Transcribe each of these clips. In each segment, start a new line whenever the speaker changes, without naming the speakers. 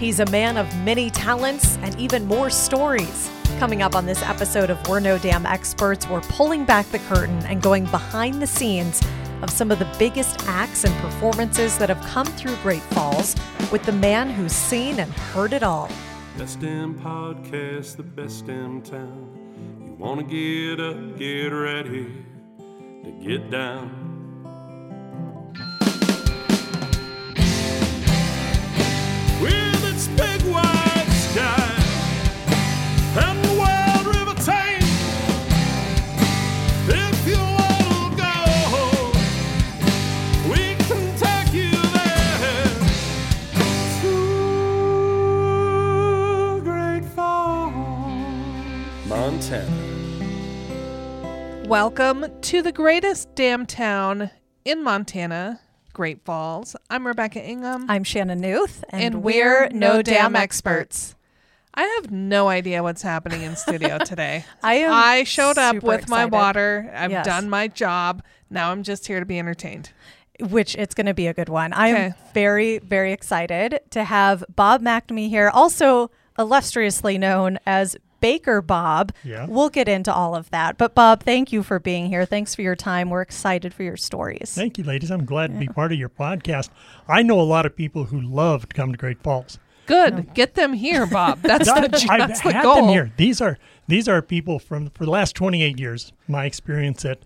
He's a man of many talents and even more stories. Coming up on this episode of We're No Damn Experts, we're pulling back the curtain and going behind the scenes of some of the biggest acts and performances that have come through Great Falls with the man who's seen and heard it all.
Best damn podcast, the best damn town. You wanna get up, get ready to get down. We Montana.
Welcome to the greatest damn town in Montana, Great Falls. I'm Rebecca Ingham.
I'm Shannon Newth, and,
And
we're
we're
No Damn
Damn
Experts.
I have no idea what's happening in studio today.
I am
I showed up with my water. I've
Yes.
done my job. Now I'm just here to be entertained.
which it's going to be a good one. I'm
Okay.
very, very excited to have Bob McNamee here, also illustriously known as Baker Bob.
Yeah.
We'll get into all of that. But Bob, thank you for being here. Thanks for your time. We're excited for your stories.
Thank you, ladies. I'm glad to be part of your podcast. I know a lot of people who love to come to Great Falls.
Good. Get them here, Bob. That's the,
I've
that's the
had
goal.
them here. These are these are people from for the last 28 years. My experience at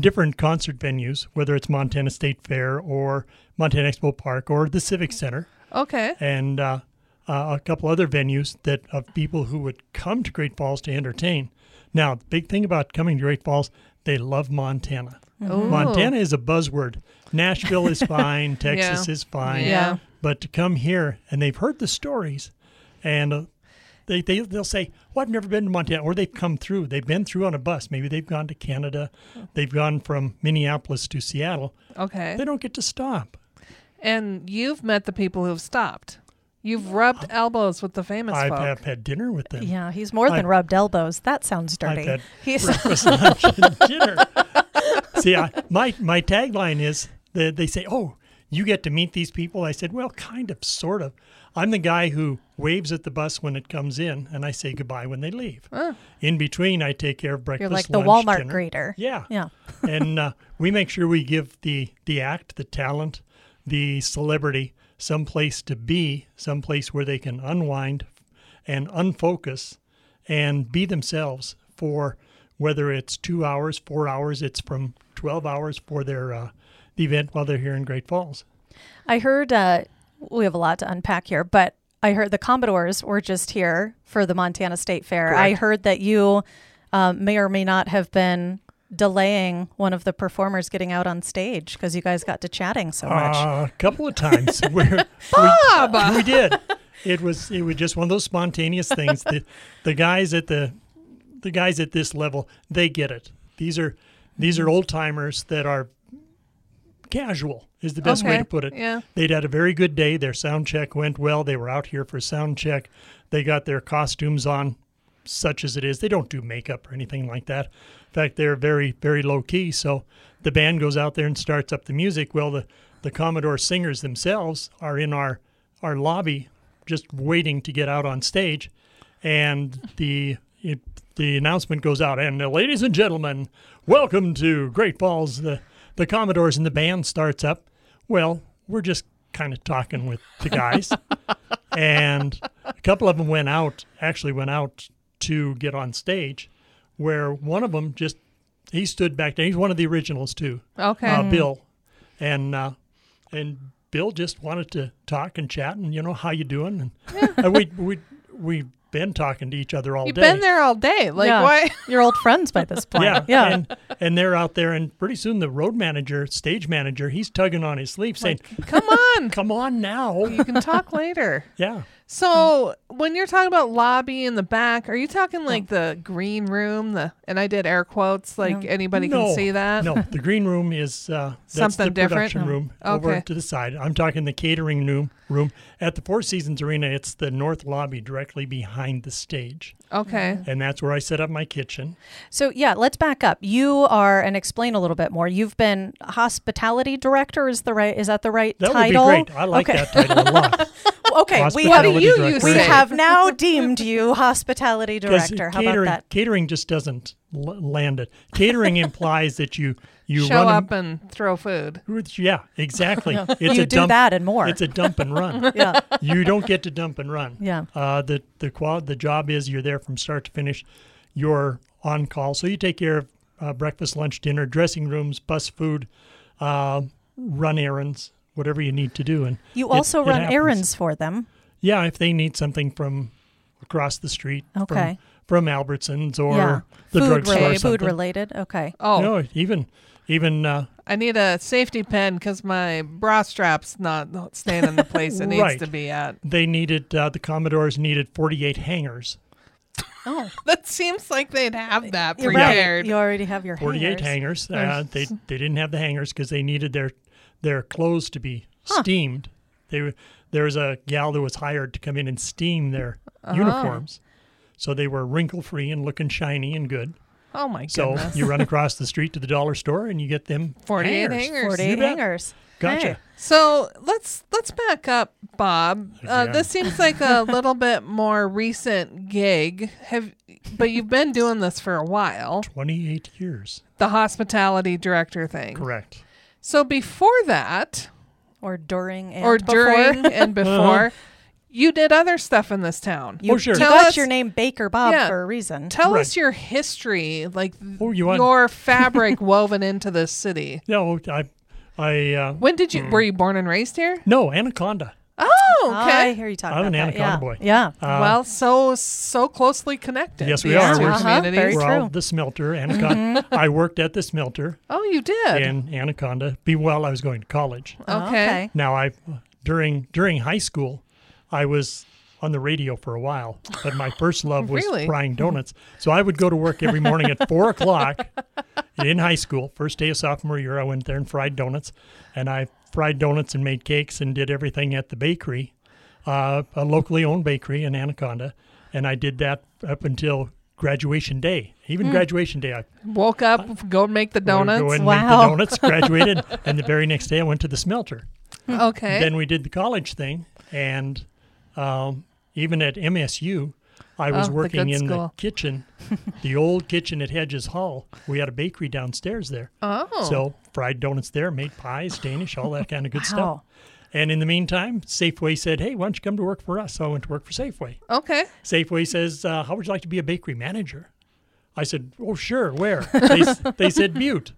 different concert venues, whether it's Montana State Fair or Montana ExpoPark or the Civic Center,
Okay.
and uh, uh, a couple other venues that of people who would come to Great Falls to entertain. Now, the big thing about coming to Great Falls, they love Montana.
Ooh.
Montana is a buzzword. Nashville is fine. Texas
Yeah.
is fine.
Yeah.
But to come here and they've heard the stories, and uh, they, they they'll say, "Well, I've never been to Montana," or they've come through. They've been through on a bus. Maybe they've gone to Canada. They've gone from Minneapolis to Seattle.
Okay.
They don't get to stop.
And you've met the people who've stopped. You've rubbed elbows with the famous
I've
folk.
have had dinner with them.
Yeah, he's more than
I've-
rubbed elbows. That sounds dirty.
I've had
He's
breakfast, lunch, and dinner. See, I, my my tagline is that they say, "Oh, you get to meet these people." I said, "Well, kind of, sort of. I'm the guy who waves at the bus when it comes in, and I say goodbye when they leave. In between, I take care of breakfast.
you're like the
lunch,
Walmart
dinner.
greeter.
Yeah,
Yeah.
and uh, we make sure we give the the act, the talent, the celebrity some place to be, some place where they can unwind and unfocus and be themselves for whether it's two hours, four hours, it's from 12 hours for their uh, the event while they're here in Great Falls.
I heard uh, we have a lot to unpack here, but I heard the Commodores were just here for the Montana State Fair. I heard that you um, may or may not have been delaying one of the performers getting out on stage because you guys got to chatting so much.
Uh, a couple of times where
Bob!
we, we did. It was it was just one of those spontaneous things. The the guys at the the guys at this level, they get it. These are these are old timers that are casual is the best way to put it.
yeah.
They'd had a very good day. Their sound check went well. They were out here for sound check. They got their costumes on, such as it is. They don't do makeup or anything like that. Fact, they're very, very low key. So the band goes out there and starts up the music. Well, the, the Commodore singers themselves are in our, our lobby just waiting to get out on stage. And the it, the announcement goes out, and uh, ladies and gentlemen, welcome to Great Falls. The the Commodores and the band starts up. Well, we're just kind of talking with the guys, and a couple of them went out. Actually, went out to get on stage, where one of them just he stood back there. He's one of the originals too,
Okay.
uh, Bill, and uh, and Bill just wanted to talk and chat and you know how you doing and we we we've been talking to each other all
You've
day.
been there all day. Like,
yeah.
why?
You're old friends by this point.
Yeah,
Yeah.
And, and they're out there, and pretty soon the road manager, stage manager, he's tugging on his sleeve, saying,
Come on.
"Come on now."
You can talk later.
Yeah,
So when you're talking about lobby in the back, are you talking like the green room? The and I did air quotes, like anybody
no,
can see that.
No, the green room is uh, that's
Something
the
different?
production
Oh,
room over
okay.
to the side. I'm talking the catering room. Room at the Four Seasons Arena. It's the north lobby, directly behind the stage.
Okay.
and that's where I set up my kitchen.
So yeah, let's back up. You are and explain a little bit more. You've been hospitality director. Is the right? Is that the right
That
title?
would be great. I like
okay.
that title a lot.
Okay, we have
you
director.
we have now deemed you hospitality director. How
catering,
about that?
catering just doesn't l- land it. Catering implies that you you
Show
run a-
up and throw food.
Yeah, exactly. It's
you
a
do
dump,
that and more.
It's a dump and run.
yeah,
you don't get to dump and run.
Yeah.
Uh, the the qual the job is you're there from start to finish. You're on call, so you take care of uh, breakfast, lunch, dinner, dressing rooms, bus food, uh, run errands, whatever you need to do. And
you also
it
run
happens.
errands for them.
Yeah, if they need something from across the street,
Okay.
from, from Albertsons or
yeah,
the
food
drugstore or
related. Food
something.
related. Okay.
Oh,
No, even even uh,
I need a safety pin because my bra strap's not staying in the place it needs
Right.
to be at.
they needed uh, the Commodores needed 48 hangers.
Oh,
That seems like they'd have that
you're
prepared.
right. You already have your
48
hangers.
hangers. Uh, they they didn't have the hangers because they needed their their clothes to be
Huh.
steamed. They were- there was a gal that was hired to come in and steam their uniforms, so they were wrinkle free and looking shiny and good.
Oh my
god.
So
you run across the street to the dollar store and you get them
48
hangers.
hangers.
48 hangers.
Gotcha.
Hey.
So let's let's back up, Bob. Uh, this seems like a little bit more recent gig. Have but you've been doing this for a while.
28 years.
The hospitality director thing.
Correct.
So before that,
Or during and
or
before.
during and before, you did other stuff in this town.
You,
Oh, sure.
you
Tell
got
us-
your name Baker Bob
Yeah.
for a reason.
Tell
Right.
us your history, like
Oh, you want-
your fabric woven into this city.
No, I, I, uh,
When did you? Were you born and raised here?
no, Anaconda.
Oh, okay.
I hear you talking.
I'm
about
an
that.
Anaconda
yeah.
boy.
Yeah.
Uh,
well, so so closely connected.
Yes, we
these
are.
two
We're-
Uh-huh, very
we're
true.
all the smelter, Anaconda. I worked at the smelter
Oh, you did.
in Anaconda. Be while I was going to college.
Oh,
Okay.
Now, I during during high school, I was on the radio for a while, but my first love was
Really?
frying donuts. So I would go to work every morning at four o'clock in high school. First day of sophomore year, I went there and fried donuts, and I fried donuts and made cakes and did everything at the bakery, uh, a locally owned bakery in Anaconda, and I did that up until graduation day. Even graduation day, I
Woke up, go make the donuts.
go and
Wow.
make the donuts, graduated, and the very next day I went to the smelter.
Okay.
Then we did the college thing, and um, even at MSU, I was
Oh,
working
good
in
school.
the kitchen, the old kitchen at Hedges Hall. We had a bakery downstairs there,
oh.
so fried donuts there, made pies, Danish, all that kind of good
Wow.
stuff. And in the meantime, Safeway said, "Hey, why don't you come to work for us?" So I went to work for Safeway.
okay.
Safeway says, uh, "How would you like to be a bakery manager?" I said, "Oh, sure. Where?" they, they said Butte.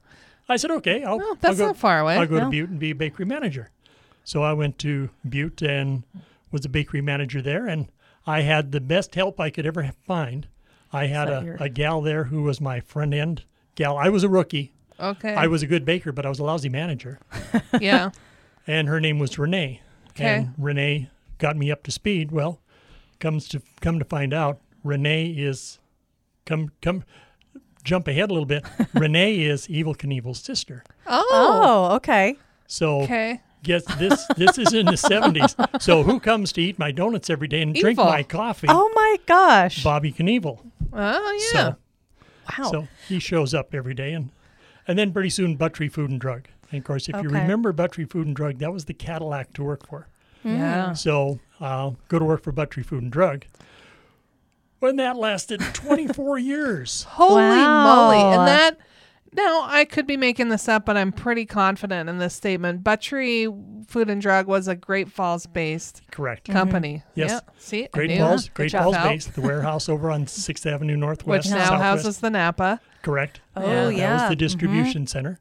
I said, "Okay, I'll,
Oh,
I'll go,
not far away.
I'll go
No.
to Butte and be a bakery manager." So I went to Butte and was a bakery manager there, and I had the best help I could ever find. I had a,
your-
a gal there who was my front end gal. I was a rookie.
Okay.
I was a good baker, but I was a lousy manager.
yeah.
And her name was Renee.
Okay.
And Renee got me up to speed. Well, comes to come to find out, Renee is come come jump ahead a little bit. Renee is Evel Knievel's sister.
Oh.
Oh, okay.
So
Okay.
Guess this this is in the seventies. So who comes to eat my donuts every day and drink my coffee?
Oh my gosh.
Bobby Knievel.
Oh yeah.
So
wow.
so he shows up every day and and then pretty soon Buttrey Food and Drug. And of course if you remember Buttrey Food and Drug, that was the Cadillac to work for.
yeah.
So uh, go to work for Buttrey Food and Drug. When that lasted 24 years.
Holy moly! And that now I could be making this up, but I'm pretty confident in this statement. Buttrey Food and Drug was a Great Falls based
Correct. Mm-hmm.
company.
Yes.
Yeah. See, I
Great. Falls,
Good
Great Falls
Val.
base, the warehouse over on 6th Avenue Northwest.
which now
Southwest.
houses the Napa.
Correct.
oh
Yeah.
That was the mm-hmm. distribution center.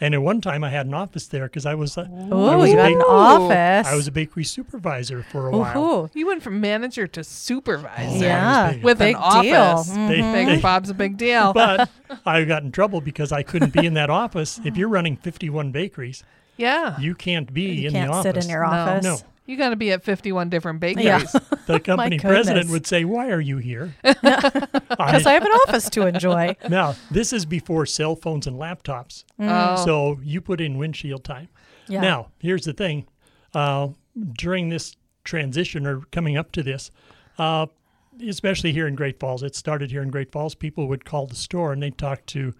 And at one time I had an office there because I was a, I
Oh,
was
you
a
got an office.
I was a bakery supervisor for a while.
Ooh,
You went from manager to supervisor
Yeah.
big.
with
Big
an
deal.
office.
They- mm-hmm.
Big
they-
Bob's a big deal.
but I got in trouble because I couldn't be in that office. If you're running 51 bakeries,
yeah.
you can't be
you
in
can't
the office.
sit in your office.
No.
You got to be at 51 different bakeries.
Yeah.
The company president would say, "Why are you here?"
Because I have an office to enjoy.
Now, this is before cell phones and laptops.
Oh.
So you put in windshield time.
Yeah.
Now, here's the thing. Uh, during this transition or coming up to this, uh, especially here in Great Falls. It started here in Great Falls. People would call the store and they'd talk to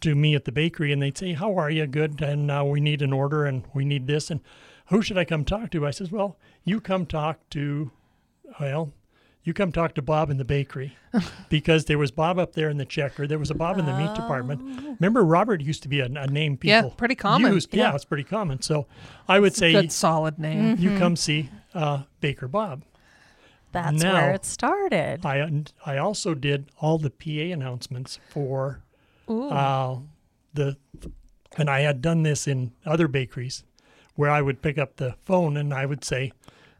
to me at the bakery and they'd say, "How are you? Good. And uh, we need an order and we need this and who should I come talk to?" I says, "Well, you come talk to well, you come talk to Bob in the bakery because there was Bob up there in the checker. There was a Bob in the meat department. Remember, Robert used to be a, a name
Yeah,
people
pretty common.
used. Yeah.
Yeah.
it's pretty common. So I would say
Good solid name.
you come see uh, Baker Bob.
That's
Now-
where it started.
I I also did all the PA announcements for
Ooh.
Uh, the, and I had done this in other bakeries, where I would pick up the phone and I would say,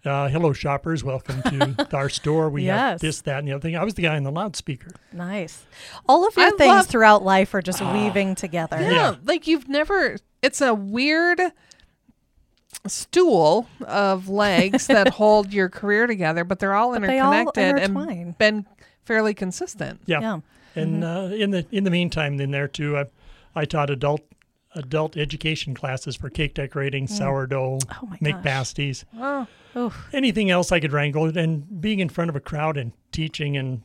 uh, "Hello, shoppers, welcome to our store. We
Yes.
have this, that, and the other thing." I was the guy in the loudspeaker.
Nice. All of your
I
things
love-
throughout life are just weaving together.
yeah,
yeah.
like you've never. It's a weird stool of legs that hold your career together, but they're all
But they all
interconnected
intertwine.
and been fairly consistent.
Yeah.
Yeah.
And mm-hmm. uh, in the in the meantime, in there too, I, I taught adult adult education classes for cake decorating, mm. sourdough,
Oh
make
gosh.
pasties,
Oh,
anything else I could wrangle, and being in front of a crowd and teaching and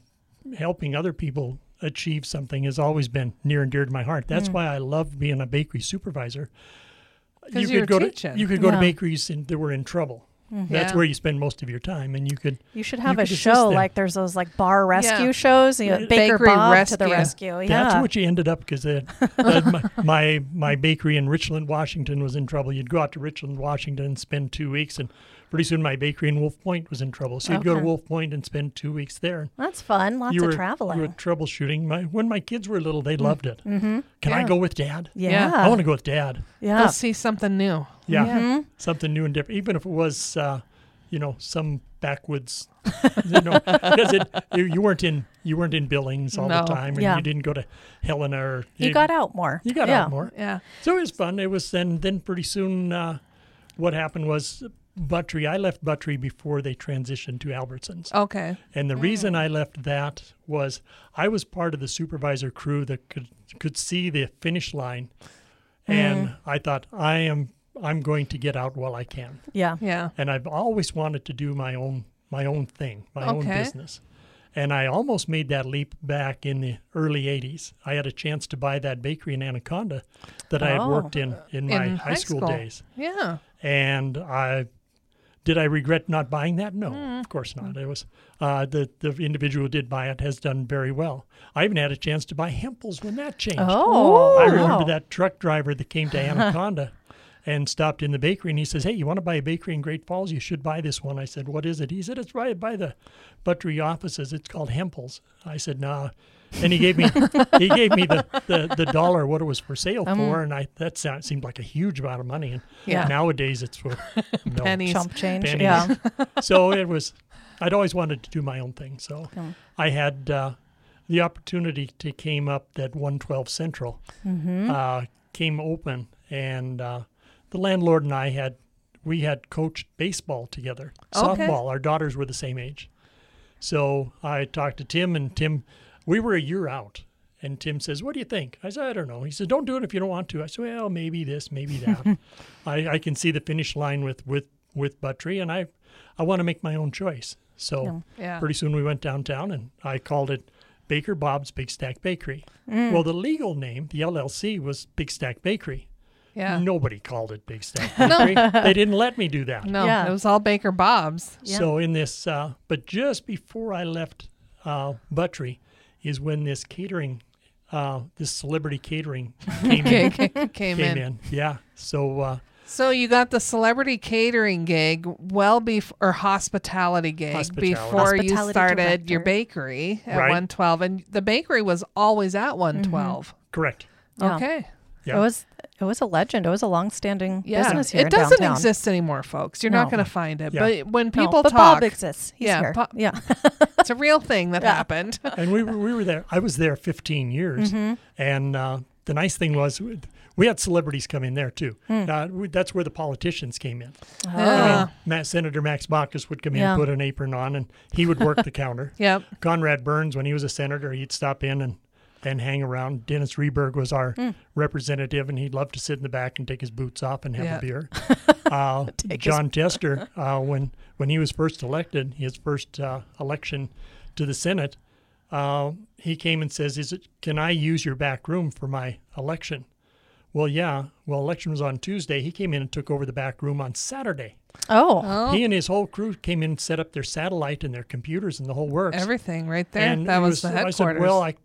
helping other people achieve something has always been near and dear to my heart. That's mm. why I love being a bakery supervisor.
you were
go
teaching.
to you could go
Yeah.
to bakeries and that were in trouble. Mm-hmm. That's
Yeah.
where you spend most of your time, and you could
You should have
You
a show like there's those like bar rescue
Yeah.
shows. You know,
Yeah.
Baker
Bakery
Bob to the
rescue.
Yeah.
That's what you ended up because my, my my bakery in Richland, Washington was in trouble. You'd go out to Richland, Washington, and spend two weeks, and pretty soon my bakery in Wolf Point was in trouble. So you'd go to Wolf Point and spend two weeks there.
That's fun. Lots
you were
of traveling.
you were troubleshooting. My when my kids were little, they loved it. Mm-hmm. Can I go with Dad?
yeah.
I want to go with Dad.
Yeah.
Go see something new.
Yeah,
Mm-hmm.
something new and different. Even if it was, uh, you know, some backwoods, you know, because it you, you weren't in you weren't in Billings all
No.
the time, and
Yeah.
you didn't go to Helena or
You got out more.
you got
yeah.
out more.
Yeah.
So it was fun. It was then then pretty soon. Uh, what happened was Buttrey. I left Buttrey before they transitioned to Albertsons,
Okay.
and the mm. reason I left that was I was part of the supervisor crew that could could see the finish line, mm. and I thought I am I'm going to get out while I can,
Yeah.
Yeah.
and I've always wanted to do my own my own thing, my own
Okay.
business. And I almost made that leap back in the early 80s. I had a chance to buy that bakery in Anaconda that I had
Oh.
worked in in my
In
high, school, days.
Yeah.
And I did I regret not buying that? No,
Hmm.
of course not. It was uh, the the individual who did buy it has done very well. I even had a chance to buy Hempel's when that changed.
Oh.
I remember
wow.
that truck driver that came to Anaconda and stopped in the bakery and he says, Hey, you want to buy a bakery in Great Falls? You should buy this one. I said, What is it? He said, It's right by the Buttrey offices. It's called Hempel's. I said, Nah. And he gave me he gave me the, the, the dollar what it was for sale
Um,
for, and I that sound, seemed like a huge amount of money. And
Yeah.
nowadays it's for no.
Pennies.
Chump change.
pennies.
Yeah.
so it was I'd always wanted to do my own thing. So
Yeah.
I had uh, the opportunity to came up that 112 Central
Mm-hmm.
uh, came open, and uh, the landlord and I had we had coached baseball together,
Okay.
softball. Our daughters were the same age, so I talked to Tim, and Tim, we were a year out. And Tim says, "What do you think?" I said, "I don't know." He said, "Don't do it if you don't want to." I said, "Well, maybe this, maybe that." I, I can see the finish line with with with Buttrey, and I I want to make my own choice. So
Yeah.
pretty soon we went downtown, and I called it Baker Bob's Big Stack Bakery. Well, the legal name, the LLC, was Big Stack Bakery.
Yeah.
Nobody called it Big Stack Bakery. they didn't let me do that.
No,
Yeah.
it was all Baker Bob's.
Yeah.
So in this, uh, but just before I left uh, Buttrey, is when this catering, uh, this celebrity catering came in.
Came,
Came
in.
in, yeah. So uh,
So you got the celebrity catering gig well before or hospitality gig
Hospitality.
before you
Hospitality
started your bakery at
Right.
112 and the bakery was always at 112.
correct.
Yeah.
Okay.
Yeah.
It was it was a legend. It was a long-standing
Yeah.
business here
it
in
doesn't
downtown.
exist anymore, folks. You're
No.
not going to find it.
Yeah.
But when
No,
people
but
talk,
Bob exists. He's
Yeah,
here.
Bob-
yeah.
it's a real thing that
Yeah.
happened.
and we were, we were there. I was there 15 years,
Mm-hmm.
and uh, the nice thing was we had celebrities come in there too.
Hmm.
Uh, we, that's where the politicians came in.
Oh.
I mean, Matt, Senator Max Baucus would come in,
Yeah.
put an apron on, and he would work the counter.
Yep.
Conrad Burns, when he was a senator, he'd stop in and and hang around. Dennis Rehberg was our representative, and he'd love to sit in the back and take his boots off and have
Yeah.
a beer. Uh, Jon Tester, uh, when when he was first elected, his first uh, election to the Senate, uh, he came and says, "Is it? Can I use your back room for my election?" Well, yeah. Well, election was on Tuesday. He came in and took over the back room on Saturday.
Oh,
Oh,
He and his whole crew came in and set up their satellite and their computers and the whole works.
everything right there.
and
that
it
was, the
I
headquarters.
said, well, I,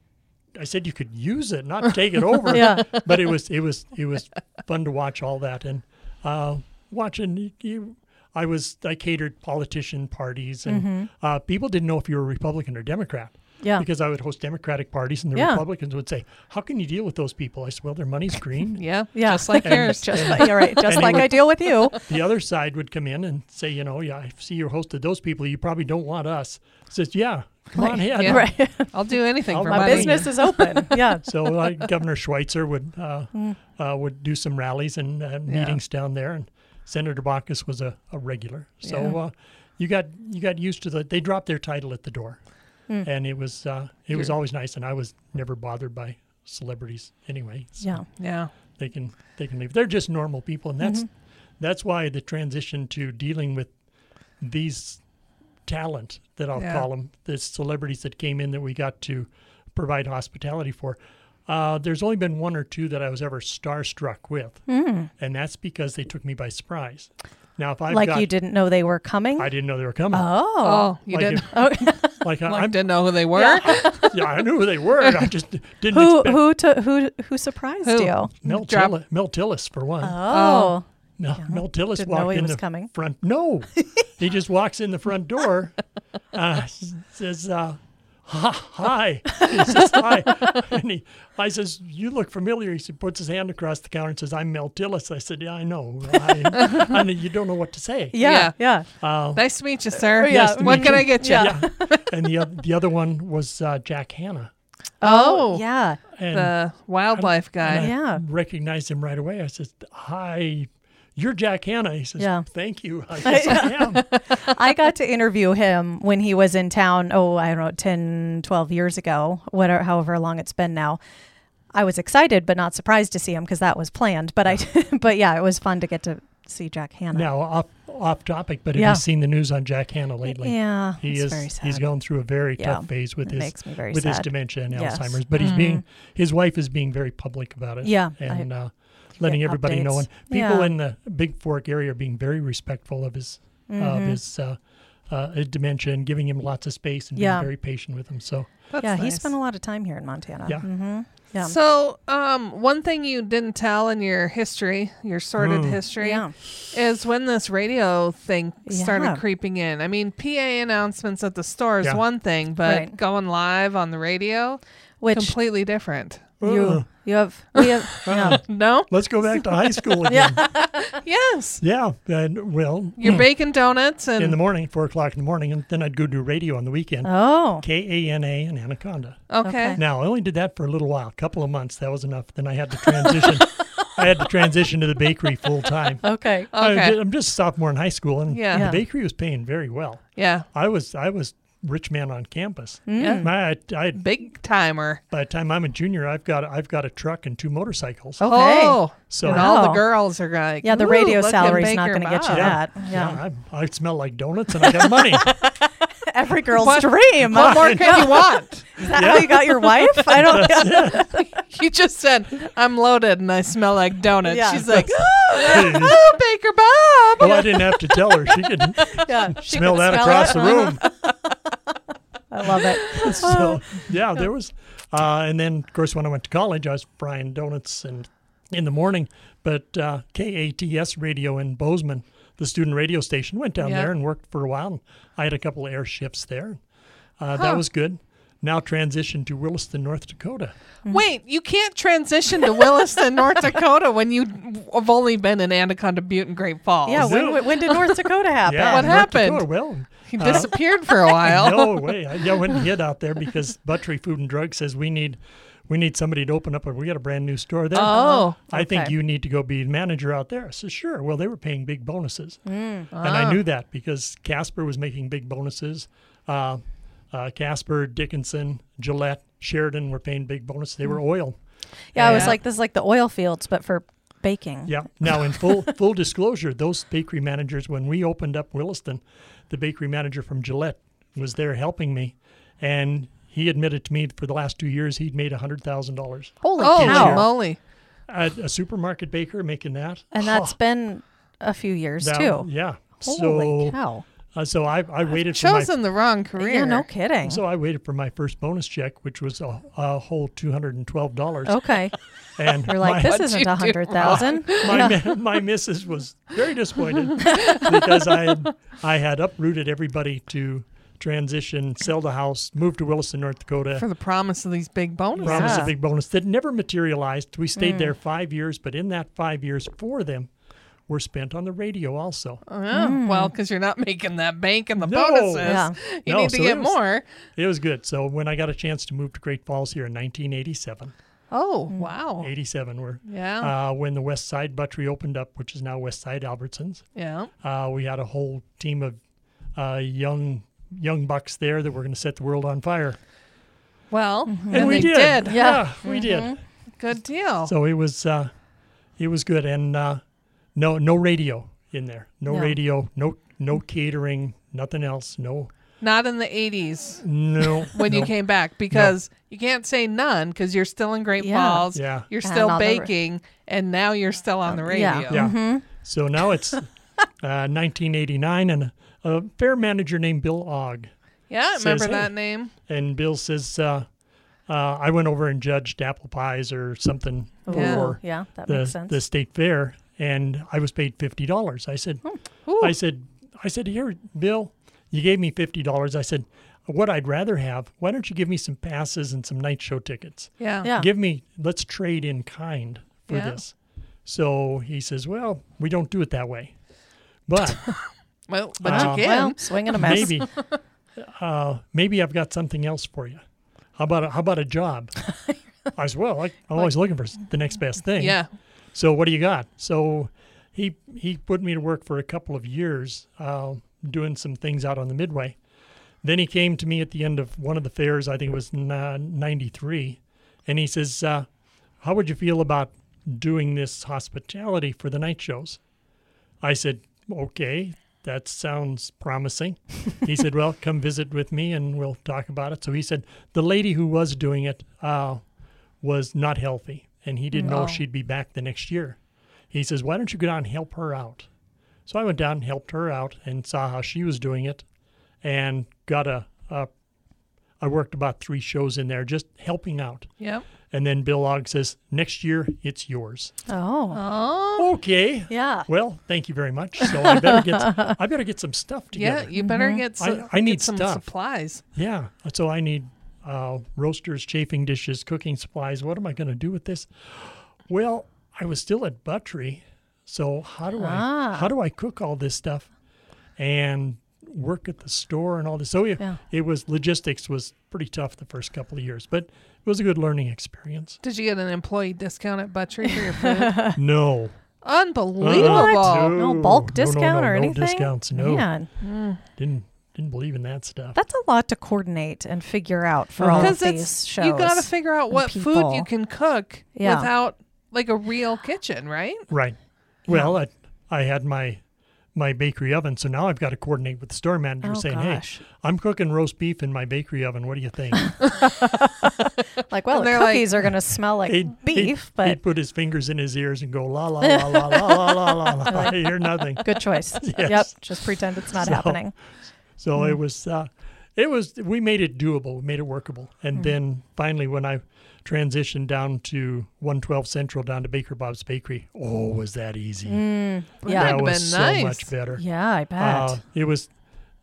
I said you could use it, not take it over.
Yeah.
But it was it was it was fun to watch all that and uh, watching you. I was I catered politician parties and uh, people didn't know if you were Republican or Democrat.
Yeah.
Because I would host Democratic parties and the
Yeah.
Republicans would say, "How can you deal with those people?" I said, "Well, their money's green."
yeah,
Yeah.
just like yours.
just like you're right. Just like
would-
I deal with you.
the other side would come in and say, you know, yeah, I see you hosted those people. You probably don't want us. Says, yeah, come on ahead.
Yeah.
Right.
I'll do anything
I'll-
for
My
My
money.
business is open. Yeah.
So uh, Governor Schweitzer would uh,
Mm.
uh, would do some rallies and uh, meetings down there, and Senator Baucus was a, a regular. So
Yeah.
uh, you got you got used to the. They dropped their title at the door,
Mm.
and it was uh, it was
You're-
always nice. And I was never bothered by celebrities anyway. So
Yeah.
Yeah.
they can they can leave. They're just normal people, and that's
Mm-hmm.
that's why the transition to dealing with these talent that I'll
Yeah.
call them, the celebrities that came in that we got to provide hospitality for. Uh, there's only been one or two that I was ever starstruck with,
Mm.
and that's because they took me by surprise. Now, if I've
like
got,
you didn't know they were coming.
I didn't know they were coming.
oh.
Oh, you
like
didn't.
if-
Oh.
like, I,
Like,
I'm,
didn't know who they were.
yeah, I knew who they were. I just didn't
who
expect
who to, who who surprised
Who?
you?
Mel,
Drop-
Tillis, Mel Tillis for one.
Oh.
Mel, Mel Tillis
Didn't
walked
know he
in
was
the
coming.
front. No, he just walks in the front door. Uh, says, uh, "Ha- "Hi." He says, "Hi," and he, I says, "You look familiar." He puts his hand across the counter and says, "I'm Mel Tillis." I said, "Yeah, I know." I, I know you don't know what to say.
Yeah. Yeah.
Uh,
Nice to meet you, sir.
Yeah,
Nice
what can
you.
I get you?
Yeah.
yeah. and the the other one was uh, Jack Hanna.
Oh,
Yeah.
And
the wildlife guy.
and I
Yeah.
recognized him right away. I said, "Hi." You're Jack Hanna. He says,
Yeah.
"Thank you." I guess I am.
I got to interview him when he was in town, oh, I don't know, 10, 12 years ago, whatever, however long it's been now. I was excited, but not surprised to see him because that was planned. But I, but yeah, it was fun to get to see Jack Hanna.
Now, off off topic, but have
Yeah.
you seen the news on Jack Hanna lately?
Yeah,
he is. He's going through a very
Yeah,
tough phase with
it
his with his dementia and
Yes. Mm-hmm.
Alzheimer's. But he's being his wife is being very public about it.
Yeah, I
and uh, letting
get
everybody know. And people
Yeah.
in the Bigfork area are being very respectful of his of
Mhm.
his uh, uh, dementia and giving him lots of space and
Yeah.
being very patient with him. So
That's
yeah, he spent a lot of time here in Montana.
Yeah.
hmm Yeah.
So, um, one thing you didn't tell in your history, your sordid
Mm.
history,
yeah.
is when this radio thing started creeping in. I mean, PA announcements at the store is
Yeah.
one thing, but
Right.
going live on the radio,
Which
completely different.
you
Uh,
you have we have yeah.
No?
let's go back to high school again.
Yes.
yeah. And well,
You're hmm. baking donuts and
in the morning, four o'clock in the morning, and then I'd go do radio on the weekend.
Oh.
K A N A and Anaconda.
okay.
Okay.
Now I only did that for a little while, a couple of months. That was enough. Then I had to transition. I had to transition to the bakery full time.
Okay.
Okay.
I'm just a sophomore in high school, and
Yeah.
Yeah.
the bakery was paying very well.
Yeah.
I was I was rich man on campus.
Yeah.
My, I, I,
Big timer.
by the time I'm a junior, I've got I've got a truck and two motorcycles.
Okay.
Oh.
So
and all the girls are like,
Yeah, the radio
look at
salary's not going to get you
Bob."
that.
yeah,
Yeah.
I, I smell like donuts and I got money.
Every girl's
What-
dream.
What more can you want?
Is that how you got your wife? I don't.
You just said, I'm loaded and I smell like donuts.
Yeah.
She's like, oh, oh, Baker Bob.
well, I didn't have to tell her; she could
Yeah. she
smell
could
that
smell
across
it.
the room.
I love it.
so yeah, there was, uh, and then of course when I went to college, I was frying donuts and in the morning. But uh, KATS radio in Bozeman, the student radio station, went down
Yeah.
there and worked for a while. And I had a couple of air shifts there. Uh,
Huh.
That was good. Now transitioned to Williston, North Dakota.
Wait, you can't transition to Williston, North Dakota when you have only been in Anaconda Butte and Great Falls.
Yeah. When, when- when did North Dakota happen?
Yeah,
What
North
happened?
Dakota, well,
He disappeared for a while.
no way. I, yeah, I and hid out there because Buttrey Food and Drug says we need we need somebody to open up. A, we got a brand new store there.
Oh,
I think you need to go be manager out there. I said, sure. Well, they were paying big bonuses. And
Ah.
I knew that because Casper was making big bonuses. Uh, uh, Casper, Dickinson, Gillette, Sheridan were paying big bonus. They were oil.
Yeah, it was like, this is like the oil fields, but for baking.
Yeah. Now, in full full disclosure, those bakery managers, when we opened up Williston, the bakery manager from Gillette was there helping me, and he admitted to me for the last two years he'd made hundred thousand dollars.
Holy
Oh,
cow!
moly.
A, a supermarket baker making that,
And that's been a few years
that-
too.
Yeah.
Holy
so,
cow!
Uh, so I, I waited for my
Chosen the wrong career.
Yeah, no kidding.
so I waited for my first bonus check, which was a, a whole two hundred and twelve dollars.
okay,
And
you're like,
my,
this isn't a hundred thousand.
my, mi- my missus was very disappointed because I had, I had uprooted everybody to transition, sell the house, move to Williston, North Dakota.
For the promise of these big bonuses.
Promise
Yeah.
a big bonus that never materialized. We
Mm.
stayed there five years, but in that five years, four of them were spent on the radio also.
Oh, yeah. Well, because you're not making that bank in the
No.
bonuses.
Yeah.
You
No,
need to
so
get
it was-
more.
It was good. So when I got a chance to move to Great Falls here in 1987,
Oh,
Mm.
wow.
87 were
Yeah.
uh, when the West Side Buttrey opened up, which is now West Side Albertsons.
yeah.
Uh, we had a whole team of uh, young young bucks there that were going to set the world on fire,
Well,
Mm-hmm.
and,
we
they
did.
did.
Yeah, we did.
Good deal.
So it was uh, it was good, and uh, no no radio in there, no
No.
radio, no no catering, nothing else, no
not in the 80s
no
when you came back because you can't say none because you're still in Great
Yeah.
Falls.
Yeah.
You're
And
still
on the
baking, and now you're still on the radio.
yeah.
Yeah.
Mm-hmm.
So now it's uh, 1989, and a, a fair manager named Bill Ogg.
Yeah, I
Says,
remember
"Hey."
that name.
And Bill says, uh, uh, I went over and judged apple pies or something
Yeah.
for
yeah, that
the,
makes sense.
the state fair, and I was paid fifty dollars. I said,
Ooh.
I said, I said, here, Bill, you gave me fifty dollars. I said, what I'd rather have, why don't you give me some passes and some night show tickets?
Yeah.
yeah.
Give me, let's trade in kind for
Yeah.
this. So he says, well, we don't do it that way, but
Well, but
Uh,
you can.
well, swing and a miss.
maybe, uh, maybe I've got something else for you. How about a, how about a job? I said, well, I, I'm always looking for the next best thing.
yeah.
So what do you got? So he he put me to work for a couple of years, uh, doing some things out on the Midway. Then he came to me at the end of one of the fairs. I think it was '93, and he says, uh, "How would you feel about doing this hospitality for the night shows?" I said, "Okay." That sounds promising. He said, "Well, come visit with me, and we'll talk about it." So he said the lady who was doing it uh, was not healthy, and he didn't know if she'd be back the next year. He says, Why don't you go down and help her out? So I went down and helped her out and saw how she was doing it and got a, a I worked about three shows in there just helping out.
Yep.
And then Bill Ogg says, Next year, it's yours.
Oh,
Oh.
Okay.
yeah.
Well, thank you very much. So I better get I better get some stuff together.
Yeah, you better mm-hmm. get
I-
some.
I need
get some
stuff.
supplies.
Yeah. So I need uh, roasters, chafing dishes, cooking supplies. What am I going to do with this? Well, I was still at Buttrey, so how do
Ah.
I how do I cook all this stuff and work at the store and all this? So it,
Yeah.
it was logistics was pretty tough the first couple of years, but it was a good learning experience.
Did you get an employee discount at Buttrey for your food?
no,
Unbelievable.
Uh,
No bulk
no, no,
discount
no,
or
no
anything.
discounts. No,
Man,
didn't didn't believe in that stuff.
that's a lot to coordinate and figure out for all of these
it's
shows.
you got to figure out
and
what food you can cook
Yeah.
without like a real kitchen, right?
Right. Well, I, I had my my bakery oven, so now I've got to coordinate with the store manager
Oh,
saying,
gosh.
"Hey, I'm cooking roast beef in my bakery oven. What do you think?"
like, well, the
they're like-
cookies are going to smell like
He'd-
beef,
he'd,
but
he'd put his fingers in his ears and go la la la la la la la la. la. I hear nothing.
good choice.
Yes.
Yep, just pretend it's not
So-
happening.
So
Hmm.
it was, uh, it was. We made it doable. We made it workable. And
Hmm.
then finally, when I transitioned down to 112 Central, down to Baker Bob's Bakery, oh, was that easy?
Mm, yeah,
have
that was
been
so
nice.
much better.
yeah, I bet.
Uh, it was,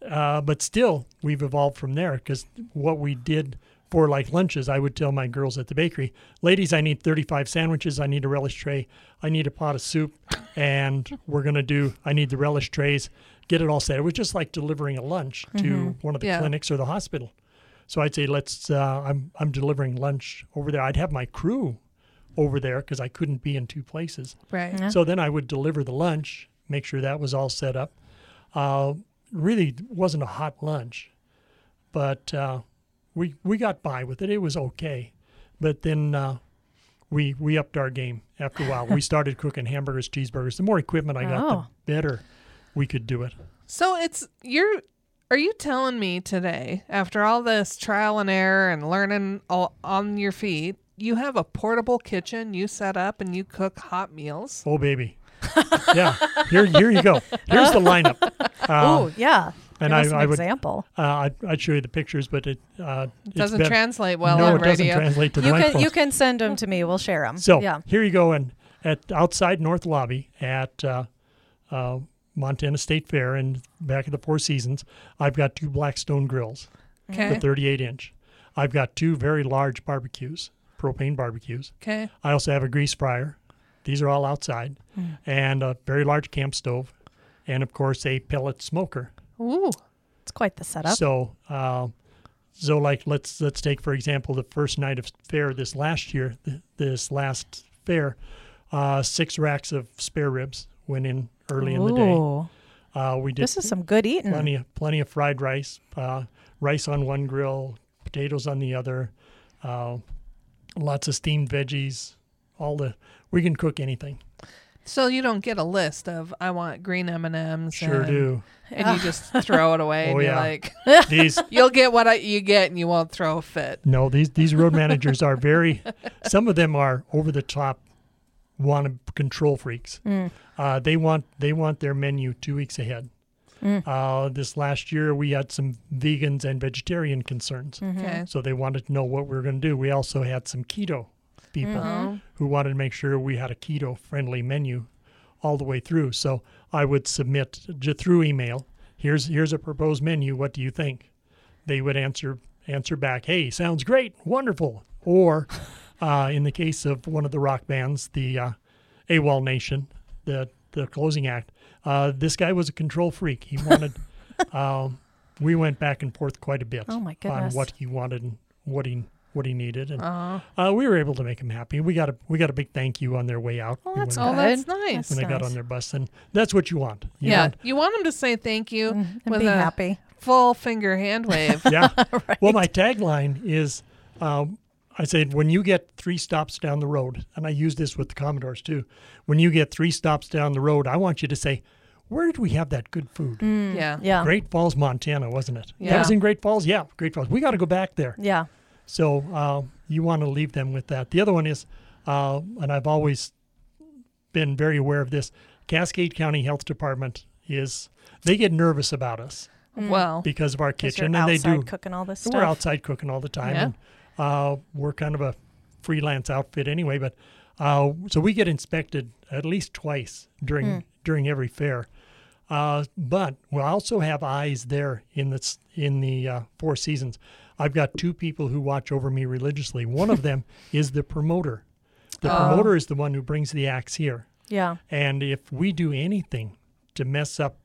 uh, but still, we've evolved from there because what we did for like lunches, I would tell my girls at the bakery, ladies, I need 35 sandwiches, I need a relish tray, I need a pot of soup, and we're gonna do. I need the relish trays. Get it all set. It was just like delivering a lunch to one of the
Yeah.
clinics or the hospital. So I'd say, let's. Uh, I'm I'm delivering lunch over there. I'd have my crew over there because I couldn't be in two places.
Right.
Yeah.
So then I would deliver the lunch, make sure that was all set up. Uh, really wasn't a hot lunch, but uh, we we got by with it. It was okay, but then uh, we we upped our game after a while. we started cooking hamburgers, cheeseburgers. The more equipment I got,
Oh.
the better we could do it.
So it's you're are you telling me today after all this trial and error and learning all on your feet, you have a portable kitchen you set up and you cook hot meals?
Oh baby, yeah. Here here you go. Here's the lineup. Uh,
oh, yeah.
and
Give us
I-
an
I would-
example.
uh, I'd, I'd show you the pictures, but it uh,
Doesn't
better-
translate well
no,
on
it doesn't
radio.
translate to the
You can
microphones.
you can send them to me. We'll share them.
So
yeah.
here you go, and at outside North Lobby at uh, uh, Montana State Fair and back at the Four Seasons, I've got two Blackstone grills,
Okay.
the 38 inch. I've got two very large barbecues, propane barbecues.
Okay.
I also have a grease fryer. These are all outside, and a very large camp stove, and of course a pellet smoker.
Ooh.
It's quite the setup.
So, uh, so like let's let's take for example the first night of fair this last year, th- this last fair, uh, six racks of spare ribs went in early in the day. Uh, we did
this is some good eating.
plenty of plenty of fried rice, uh, rice on one grill, potatoes on the other, uh, lots of steamed veggies. All the we can cook anything.
So you don't get a list of I want green M and M's.
Sure do.
And you just throw it away.
Oh,
and you're
yeah.
like,
These
you'll get what I, you get, and you won't throw a fit.
No, these these road managers are very. Some of them are over the top, want to control freaks. Uh, they want they want their menu two weeks ahead. Uh, this last year, we had some vegans and vegetarian concerns,
Okay.
so they wanted to know what we were going to do. We also had some keto people
Mm-hmm.
who wanted to make sure we had a keto friendly menu all the way through. So I would submit through email. Here's here's a proposed menu. What do you think? They would answer answer back, "Hey, sounds great, wonderful." Or, uh, in the case of one of the rock bands, the uh, AWOLNATION, the the closing act, uh, this guy was a control freak. He wanted. um, we went back and forth quite a bit
Oh, my
on what he wanted and what he what he needed, and
Uh,
uh, we were able to make him happy. We got a we got a big thank you on their way out.
Oh, that's
they-
oh, that's
Good.
nice.
That's
when they got on their bus, and that's what you want. You
yeah.
want-
You want them to say thank you
and
with
be
a
happy.
full finger hand wave.
yeah. Well, my tagline is, um, I said, when you get three stops down the road, and I use this with the Commodores too. When you get three stops down the road, I want you to say, "Where did we have that good food?"
yeah.
Yeah.
Great Falls, Montana, wasn't it?
Yeah.
That was in Great Falls. Yeah, Great Falls. We got to go back there.
Yeah.
So uh, you want to leave them with that. The other one is, uh, and I've always been very aware of this. Cascade County Health Department is they get nervous about us
Well,
because of our kitchen,
you're
and they
outside
do.
cooking all this
We're outside cooking all the time,
Yeah.
and uh, we're kind of a freelance outfit anyway. But uh, so we get inspected at least twice during during every fair. Uh, but we'll also have eyes there in the in the uh, Four Seasons. I've got two people who watch over me religiously. One of them is the promoter. The promoter is the one who brings the acts here.
Yeah.
And if we do anything to mess up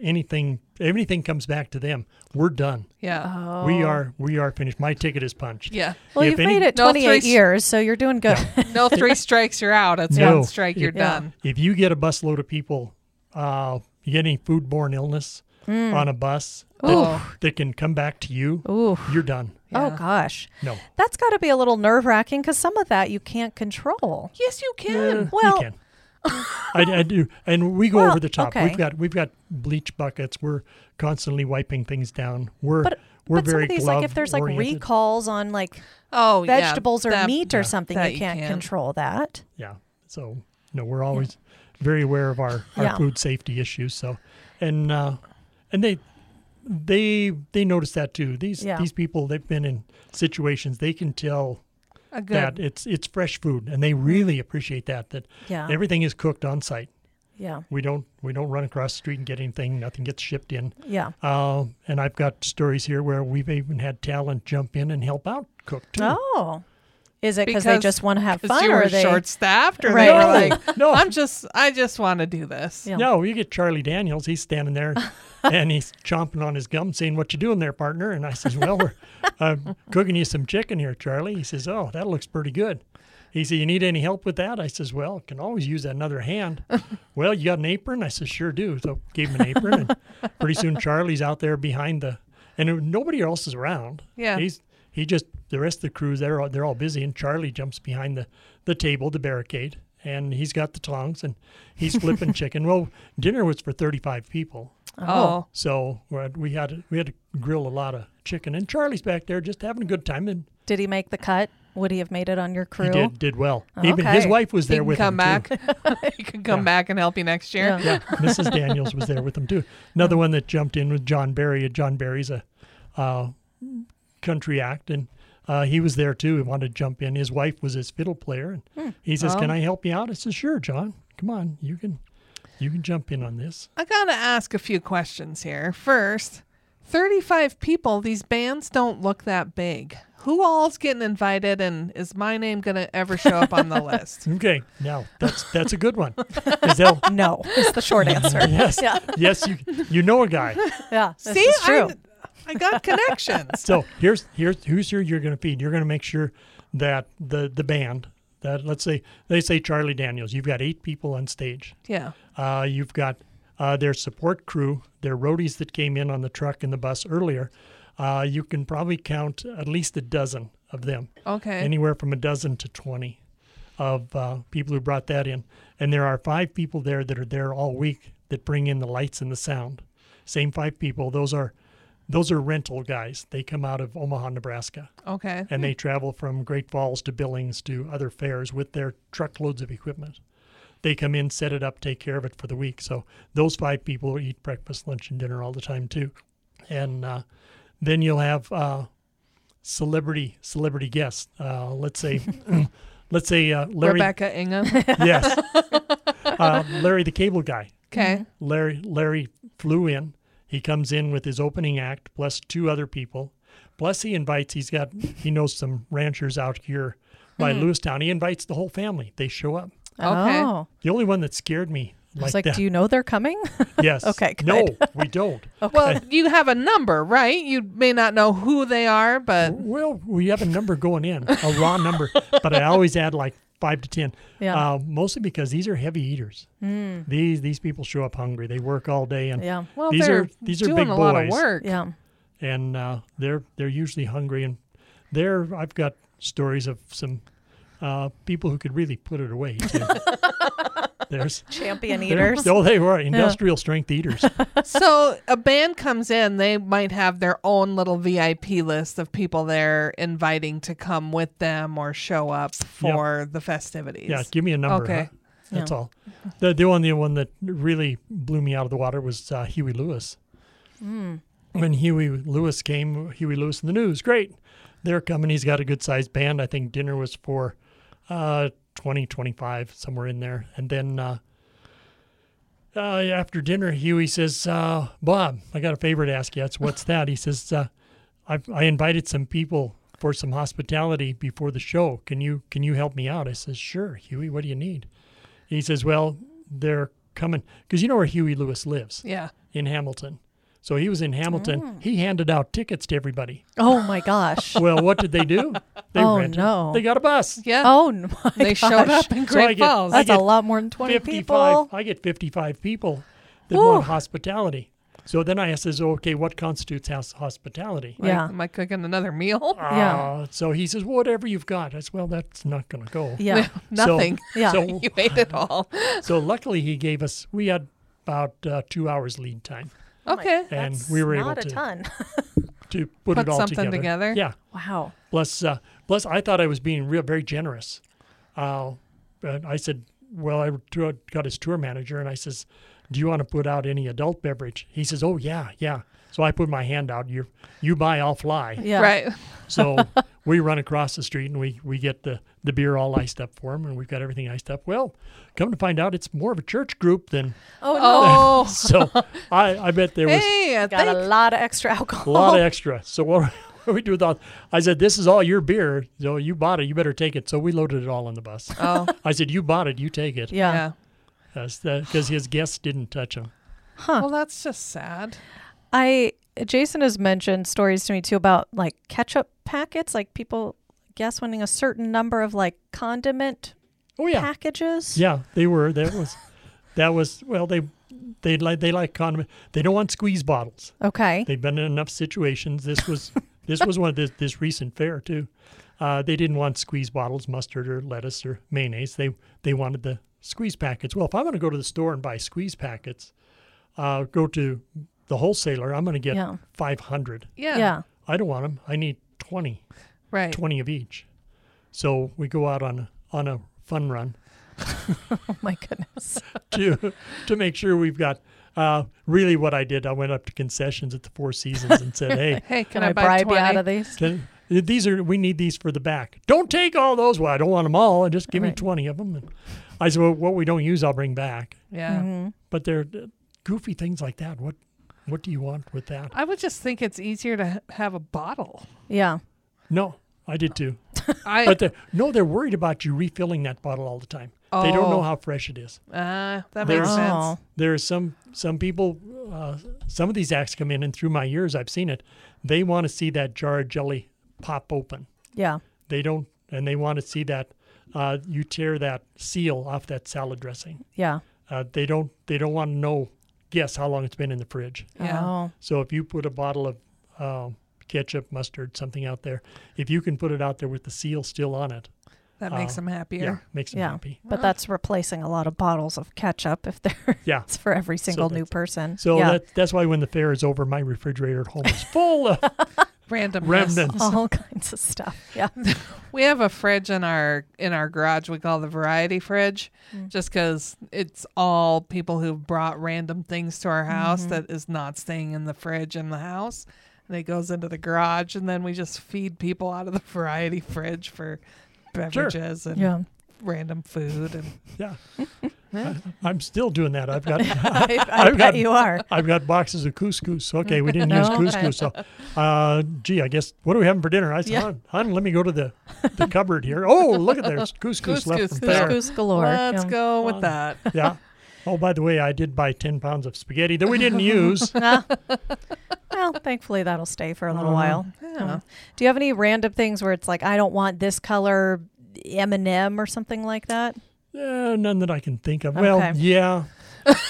anything, anything comes back to them, we're done.
yeah.
We are we are finished. My ticket is punched.
Yeah.
Well,
If
you've
any-
made it
No
28
three-
years, so you're doing good.
No three strikes, you're out. It's
No.
one strike, you're
Yeah.
done.
If you get a busload of people, uh, you get any foodborne illness on a bus that,
Oh.
that can come back to you,
Ooh.
you're done.
Oh gosh.
No.
That's got to be a little nerve wracking because some of that you can't control.
Yes, you can.
Well-
you can. I, I do, and we go
Well,
over the top.
okay.
We've got we've got bleach buckets. We're constantly wiping things down. We're
But
we're
but
very
some of these, like if there's like
oriented.
recalls on like
Oh, yeah,
vegetables or meat
yeah,
or something, you can't
can.
control that.
Yeah. So no, we're always very aware of our, our
Yeah.
food safety issues. So, and uh, and they they they notice that too. These
Yeah.
these people they've been in situations they can tell
Good.
that it's it's fresh food, and they really appreciate that. That
Yeah.
everything is cooked on site.
yeah.
We don't we don't run across the street and get anything. Nothing gets shipped in.
Yeah.
Uh, and I've got stories here where we've even had talent jump in and help out cook too.
Oh. Is it because they just want to have fun
you
or
were
are they
short staffed, or
Right.
they were
No,
like,
no.
I'm just, I just want to do this.
Yeah.
No, you get Charlie Daniels. He's standing there and he's chomping on his gum, saying, "What you doing there, partner?" And I says, "Well, we're uh, cooking you some chicken here, Charlie." He says, "Oh, that looks pretty good." He said, "You need any help with that?" I says, "Well, can always use another hand." well, you got an apron? I says, "Sure do." So gave him an apron, and pretty soon Charlie's out there behind the. and nobody else is around.
Yeah.
he's he just the rest of the crews they're all, they're all busy, and Charlie jumps behind the the table, the barricade, and he's got the tongs and he's flipping chicken. Well, dinner was for thirty five people,
Oh.
so we had- we had to, we had to grill a lot of chicken, and Charlie's back there just having a good time, and
Did he make the cut? Would he have made it on your crew?
he did did well. Even his wife was
He
there
can
with
come
him too.
back. he can come
Yeah.
back and help you next year.
Yeah.
yeah, Mrs. Daniels was there with them too. Another one that jumped in was John Berry. John Berry's a uh, country act, and uh, he was there too. He wanted to jump in. His wife was his fiddle player, and he says,
Oh.
"Can I help you out?" I said, "Sure, John. Come on, you can, you can jump in on this."
I gotta ask a few questions here. First, 35 people, these bands don't look that big. Who all's getting invited, and is my name gonna ever show up on the list?
Okay, now that's that's a good one. they'll-
No, is the short answer.
yes,
Yeah,
yes, you you know a guy.
yeah.
See,
is true.
I, I got connections.
So here's here's who's here you're going to feed. You're going to make sure that the the band that let's say they say Charlie Daniels. You've got eight people on stage.
Yeah.
Uh, you've got uh, their support crew, their roadies that came in on the truck and the bus earlier. Uh, you can probably count at least a dozen of them,
Okay.
anywhere from a dozen to 20 of uh, people who brought that in. And there are five people there that are there all week that bring in the lights and the sound. Same five people. Those are those are rental guys. They come out of Omaha, Nebraska
okay.
and they travel from Great Falls to Billings to other fairs with their truckloads of equipment. They come in, set it up, take care of it for the week. So those five people eat breakfast, lunch, and dinner all the time too. And uh, then you'll have uh, celebrity celebrity guests. Uh, let's say, let's say uh, Larry.
Rebecca Ingham.
Yes, uh, Larry the Cable Guy.
Okay.
Larry Larry flew in. He comes in with his opening act Bless plus two other people. Plus he invites he's got he knows some ranchers out here by hmm. Lewistown. He invites the whole family. They show up.
Okay.
Oh.
The only one that scared me
I
like,
was like,
that.
do you know they're coming?
yes.
Okay,
No, we don't.
Well, you have a number, right? You may not know who they are, but
Well, we have a number going in, a raw number, but I always add like five to ten.
Yeah.
Uh, mostly because these are heavy eaters. These these people show up hungry. They work all day, and
yeah.
well,
these
they're
are these are
doing
big
a
boys.
lot of work.
Yeah.
and uh, they're they're usually hungry and they're I've got stories of some uh, people who could really put it away too. There's
Champion eaters.
Oh, they were industrial strength eaters.
so a band comes in, they might have their own little VIP list of people they're inviting to come with them or show up for the festivities.
Yeah, give me a number.
Okay.
huh? That's
Yeah.
all. The the only one that really blew me out of the water was uh, Huey Lewis. When Huey Lewis came, Huey Lewis and the News, great. They're coming. He's got a good sized band. I think dinner was for uh, 20, 25, somewhere in there. And then uh, uh, after dinner, Huey says, uh, Bob, I got a favor to ask you. That's what's that? He says, uh, I've, I invited some people for some hospitality before the show. Can you can you help me out? I says, sure, Huey. What do you need? He says, well, they're coming because you know where Huey Lewis lives
Yeah.
in Hamilton. So he was in Hamilton. He handed out tickets to everybody.
Oh my gosh.
Well, what did they do? They
Oh,
rented-
no.
They got a bus.
Yeah.
Oh no, my
they showed up in
So I
Great
get-
Falls.
I
That's a lot more than twenty
55.
people.
I get 55 people that
Woo.
want hospitality. So then I says, okay, what constitutes house hospitality?
Like,
Yeah.
Am I cooking another meal?
Yeah.
Uh, so he says, whatever you've got. I said, well, that's not going to go.
Yeah.
Nothing.
Yeah.
So,
you ate it all.
so luckily he gave us, we had about uh, two hours lead time
Okay.
and
That's
we were able
not a
to,
ton.
to put,
Put
it all
something together?
Yeah.
wow.
Bless. uh, plus, I thought I was being real, very generous. Uh, but I said, "Well, I got his tour manager, and I says, "Do you want to put out any adult beverage?" He says, "Oh yeah, yeah." So I put my hand out. You, you buy, I'll fly.
Yeah.
Right.
So we run across the street, and we we get the the beer all iced up for him, and we've got everything iced up. Well, come to find out, it's more of a church group than
Oh no.
So. I I bet there was
hey, I
Got a lot of extra alcohol.
a lot of extra. So what, what do we do with all? I said, "This is all your beer. So you bought it. You better take it." So we loaded it all on the bus.
Oh,
I said, "You bought it. You take it."
yeah.
yeah.
because his guests didn't touch him. Huh.
Well, that's just sad.
I Jason has mentioned stories to me too about like ketchup packets, like people guess winning a certain number of like condiment
Oh yeah,
packages.
yeah. They were. There was. that was well they they like they like condiment. They don't want squeeze bottles.
Okay.
They've been in enough situations. This was this was one of this this recent fair too. Uh, they didn't want squeeze bottles, mustard or lettuce or mayonnaise. They they wanted the squeeze packets. Well, if I'm going to go to the store and buy squeeze packets, uh, go to the wholesaler. I'm going to get
Yeah.
500.
Yeah.
Yeah.
I don't want them. I need 20,
Right.
20 of each. So we go out on on a fun run
Oh my goodness.
to to make sure we've got. Uh, really, what I did, I went up to concessions at the Four Seasons and said, "Hey,
Hey,
Can
can, I,
I
buy
bribe
20?
you out of these?
Can, these are we need these for the back. Don't take all those. Well, I don't want them all. Just give me twenty of them. And I said, well, what we don't use, I'll bring back.
Yeah.
Mm-hmm.
But they're uh, goofy things like that. What what do you want with that?
I would just think it's easier to ha- have a bottle.
Yeah.
No, I did too.
I
But they're, no, they're worried about you refilling that bottle all the time. They don't know
Oh.
how fresh it is.
uh, that
There's-
makes sense.
Oh.
There are some some people. Uh, some of these acts come in, and through my years, I've seen it. They want to see that jar of jelly pop open.
Yeah.
They don't, and they want to see that uh, you tear that seal off that salad dressing.
Yeah.
Uh, they don't. They don't want to know. Guess how long it's been in the fridge.
Yeah.
Oh.
So if you put a bottle of uh, ketchup, mustard, something out there, if you can put it out there with the seal still on it,
That makes
Uh,
them happier.
yeah, makes them
Yeah.
happy.
But that's replacing a lot of bottles of ketchup if they're
Yeah.
it's for every single new person.
So
yeah.
that, that's why when the fair is over, my refrigerator at home is full of
Random
remnants.
all kinds of stuff. Yeah.
We have a fridge in our in our garage. We call the variety fridge,
Mm.
just because it's all people who brought random things to our house
Mm-hmm.
that is not staying in the fridge in the house, and it goes into the garage, and then we just feed people out of the variety fridge for beverages and
Yeah.
Random food and
Yeah.
Yeah.
I'm still doing that. I've got
I, I
I've
bet
got-
you are.
I've got boxes of couscous. Okay, we didn't use couscous. So, uh, gee, I guess what are we having for dinner? I said,
Yeah.
hon, hon, let me go to the, the cupboard here. Oh, look at there's couscous, left from
there.
fair.
Couscous galore.
let's
yeah.
go
Uh,
with that.
Yeah. Oh, by the way, I did buy ten pounds of spaghetti that we didn't use.
Well, thankfully that'll stay for a little
Uh,
while.
Yeah.
Um, do you have any random things where it's like I don't want this color M and m or something like that?
Eh, none that I can think of. Well, yeah.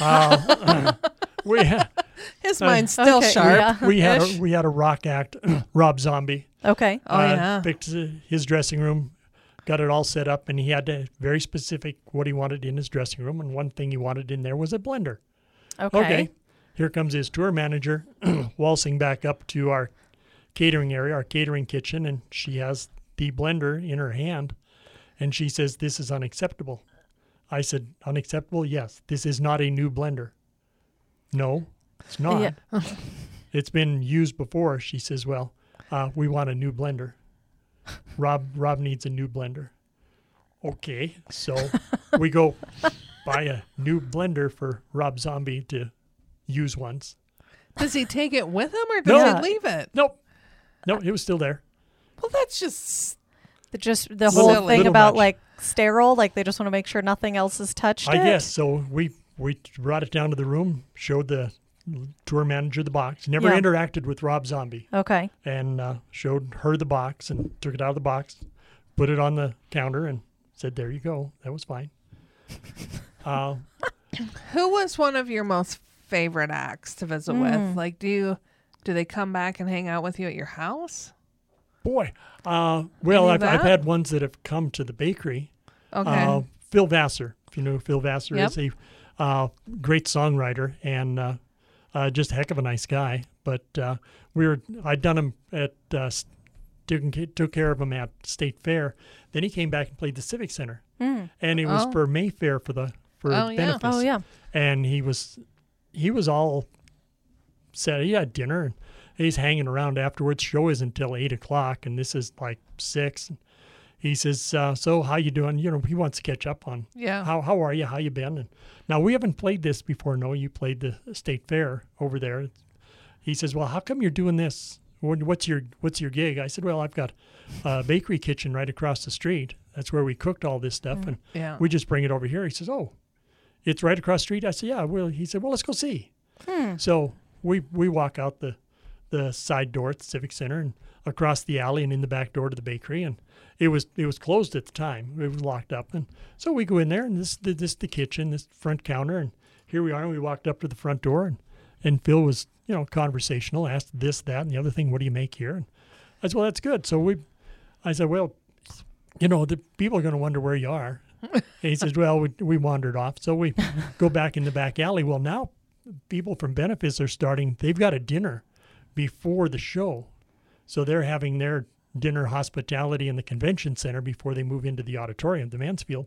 Uh, we had,
His
Uh,
mind's still
Okay,
sharp.
yeah.
we had
Ish.
a, we had a rock act. Rob Zombie.
Okay.
Oh
uh,
yeah.
picked uh, his dressing room, got it all set up, and he had to very specific what he wanted in his dressing room. And one thing he wanted in there was a blender.
Okay.
Okay. Here comes his tour manager waltzing back up to our catering area, our catering kitchen, and she has the blender in her hand. And she says, This is unacceptable. I said, Unacceptable? Yes. This is not a new blender. No, it's not.
Yeah.
it's been used before. She says, Well, uh, we want a new blender. Rob Rob needs a new blender. Okay. So we go buy a new blender for Rob Zombie to use once.
Does he take it with him or does
No.
he leave it?
Nope. No, it was still there.
Well, that's just
The- Just the
Little-
whole thing
little
about
much.
like sterile, like they just want to make sure nothing else has touched
I
it.
guess. So we we brought it down to the room, showed the tour manager the box. Never
Yeah.
interacted with Rob Zombie,
Okay.
and uh, showed her the box and took it out of the box, put it on the counter, and said, "There you go. That was fine." Uh,
who was one of your most favorite acts to visit
Mm.
with? Like, do you do they come back and hang out with you at your house?
Boy, uh, well, I've, I've had ones that have come to the bakery.
Okay.
Uh, Phil Vassar, if you know who Phil Vassar
Yep.
is, a uh, great songwriter and uh, uh, just a heck of a nice guy. But uh, we were I'd done him at uh, took, took care of him at State Fair. Then he came back and played the Civic Center,
Mm.
and it was
Oh.
for Mayfair for the for
Oh, yeah.
Oh yeah.
And he was he was all set. He had dinner and he's hanging around afterwards. Show isn't until eight o'clock, and this is like six. He says, uh, "So how you doing?" You know, he wants to catch up on
yeah.
how how are you? How you been? And now we haven't played this before. No, you played the state fair over there. He says, "Well, how come you're doing this? What's your what's your gig?" I said, "Well, I've got a bakery kitchen right across the street. That's where we cooked all this stuff, and
yeah.
we just bring it over here." He says, "Oh, it's right across the street." I said, "Yeah." Well, he said, "Well, let's go see."
Hmm.
So we we walk out the the side door at the Civic Center and across the alley and in the back door to the bakery. And it was it was closed at the time. It was locked up. And so we go in there and this this this the kitchen, this front counter, and here we are. And we walked up to the front door and and Phil was you know conversational, asked this that and the other thing. What do you make here? And I said, well, that's good. So we, I said, well, you know, the people are going to wonder where you are. And he says, well, we, we wandered off. So we go back in the back alley. Well, now people from Benefis are starting, they've got a dinner before the show. So they're having their dinner hospitality in the convention center before they move into the auditorium, the Mansfield.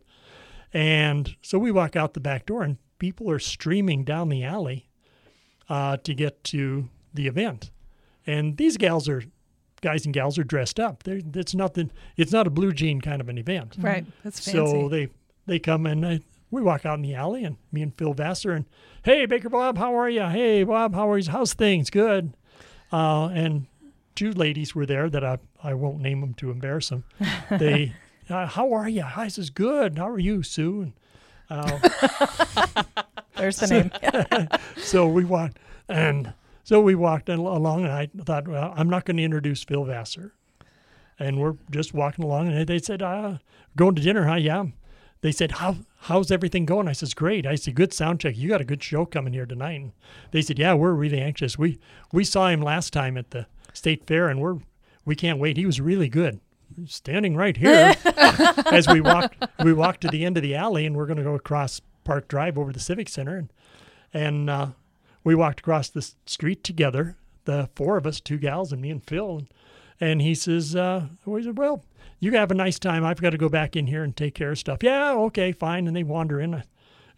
And so we walk out the back door, and people are streaming down the alley uh, to get to the event. And these gals are, guys and gals are dressed up. They're, it's not it's not a blue jean kind of an event.
Right. That's fancy.
So they they come and I, we walk out in the alley and me and Phil Vassar and hey Baker Bob, how are you? Hey Bob, how are you? How's things? Good. Uh, and two ladies were there that I I won't name them to embarrass them. They, uh, how are you? I says good. How are you, Sue? And, uh,
There's the name.
so we walked and so we walked along and I thought, well, I'm not going to introduce Phil Vassar. And we're just walking along and they said, uh, going to dinner, huh? Yeah. They said, how, how's everything going? I says, great. I said, good sound check. You got a good show coming here tonight. And they said, yeah, we're really anxious. We, we saw him last time at the state fair and we're, we can't wait. He was really good. Standing right here as we walked, we walked to the end of the alley and we're going to go across Park Drive over to the Civic Center. And, and, uh, we walked across the street together, the four of us, two gals and me and Phil. And, and he says, uh, we said, well, you have a nice time. I've got to go back in here and take care of stuff. Yeah, okay, fine. And they wander in.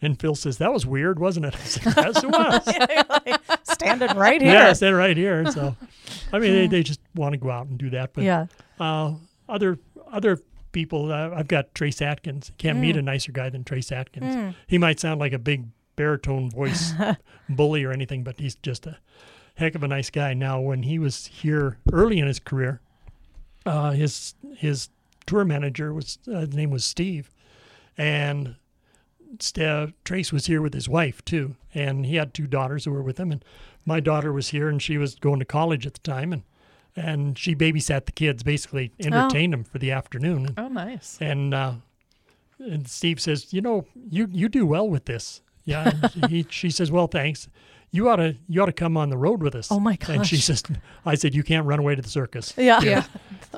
And Phil says, that was weird, wasn't it? I said, yes, it was.
Standing right here.
yeah, said right here. So, I mean, they, they just want to go out and do that. But
Yeah.
uh, other other people, uh, I've got Trace Atkins. Can't meet a nicer guy than Trace Atkins. He might sound like a big baritone voice bully or anything, but he's just a heck of a nice guy. Now, when he was here early in his career, uh, his his tour manager was uh, his name was Steve, and St- Trace was here with his wife too, and he had two daughters who were with him. And my daughter was here, and she was going to college at the time, and and she babysat the kids, basically entertained them for the afternoon. And,
oh, nice.
and uh, and Steve says, you know, you you do well with this. Yeah. He, she says, well, thanks. You ought to you ought to come on the road with us.
Oh, my gosh.
And she says, I said, you can't run away to the circus.
Yeah.
Yeah.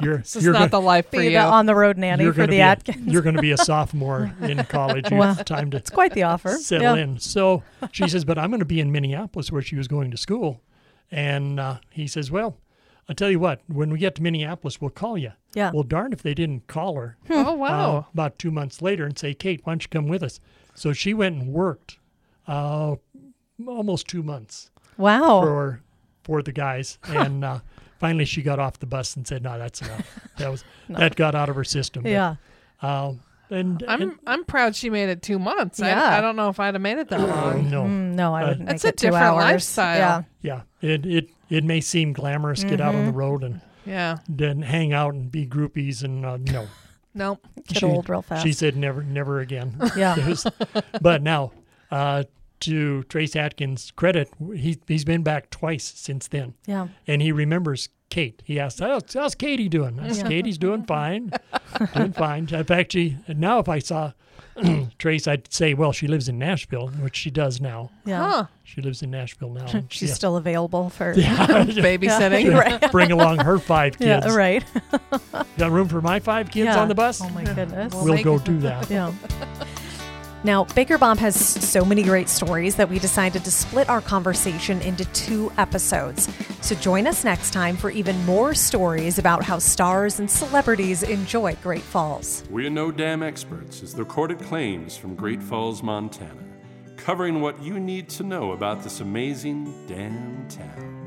You're
This is
you're
not
gonna-
the life for
Be
you.
the on the road nanny
you're
for the
be a-
Atkins.
you're going to be a sophomore in college. You
Wow.
have time to
It's quite the offer.
settle
yeah.
in. So she says, but I'm going to be in Minneapolis where she was going to school. And uh, he says, well, I'll tell you what, when we get to Minneapolis, we'll call you.
Yeah.
Well, darn if they didn't call her
oh,
uh,
wow.
about two months later and say, Kate, why don't you come with us? So she went and worked uh, almost two months
Wow.
for for the guys. And uh, finally she got off the bus and said, no, that's enough. That was That got out of her system. But,
yeah.
uh, and,
I'm
and
I'm proud she made it two months.
Yeah.
I, I don't know if I'd have made it that long.
no.
Mm, no, I
Uh,
wouldn't
That's
make
a
it two
different
hours.
lifestyle.
Yeah.
Yeah, it, it it may seem glamorous, get out on the road and
Yeah.
then hang out and be groupies and uh, no.
Nope.
Get
She-
old real fast.
She said never, never again.
Yeah.
Was- but now, uh, to Trace Atkins' credit, he he's been back twice since then,
yeah.
and he remembers Kate. He asked, "How's, how's Katie doing?" I said,
Yeah.
"Katie's doing fine, doing fine." In fact, she now if I saw Trace, I'd say, "Well, she lives in Nashville," which she does now.
Yeah.
Huh.
She lives in Nashville now.
She's
yeah.
still available for.
Babysitting.
Yeah, right.
bring along her five kids.
Yeah, right.
Got room for my five kids
Yeah.
on the bus?
Oh my goodness.
Well,
we'll go do that.
yeah.
Now, Baker Bob has so many great stories that we decided to split our conversation into two episodes. So join us next time for even more stories about how stars and celebrities enjoy Great Falls.
We're No Dam Experts is the recorded claims from Great Falls, Montana, covering what you need to know about this amazing damn town.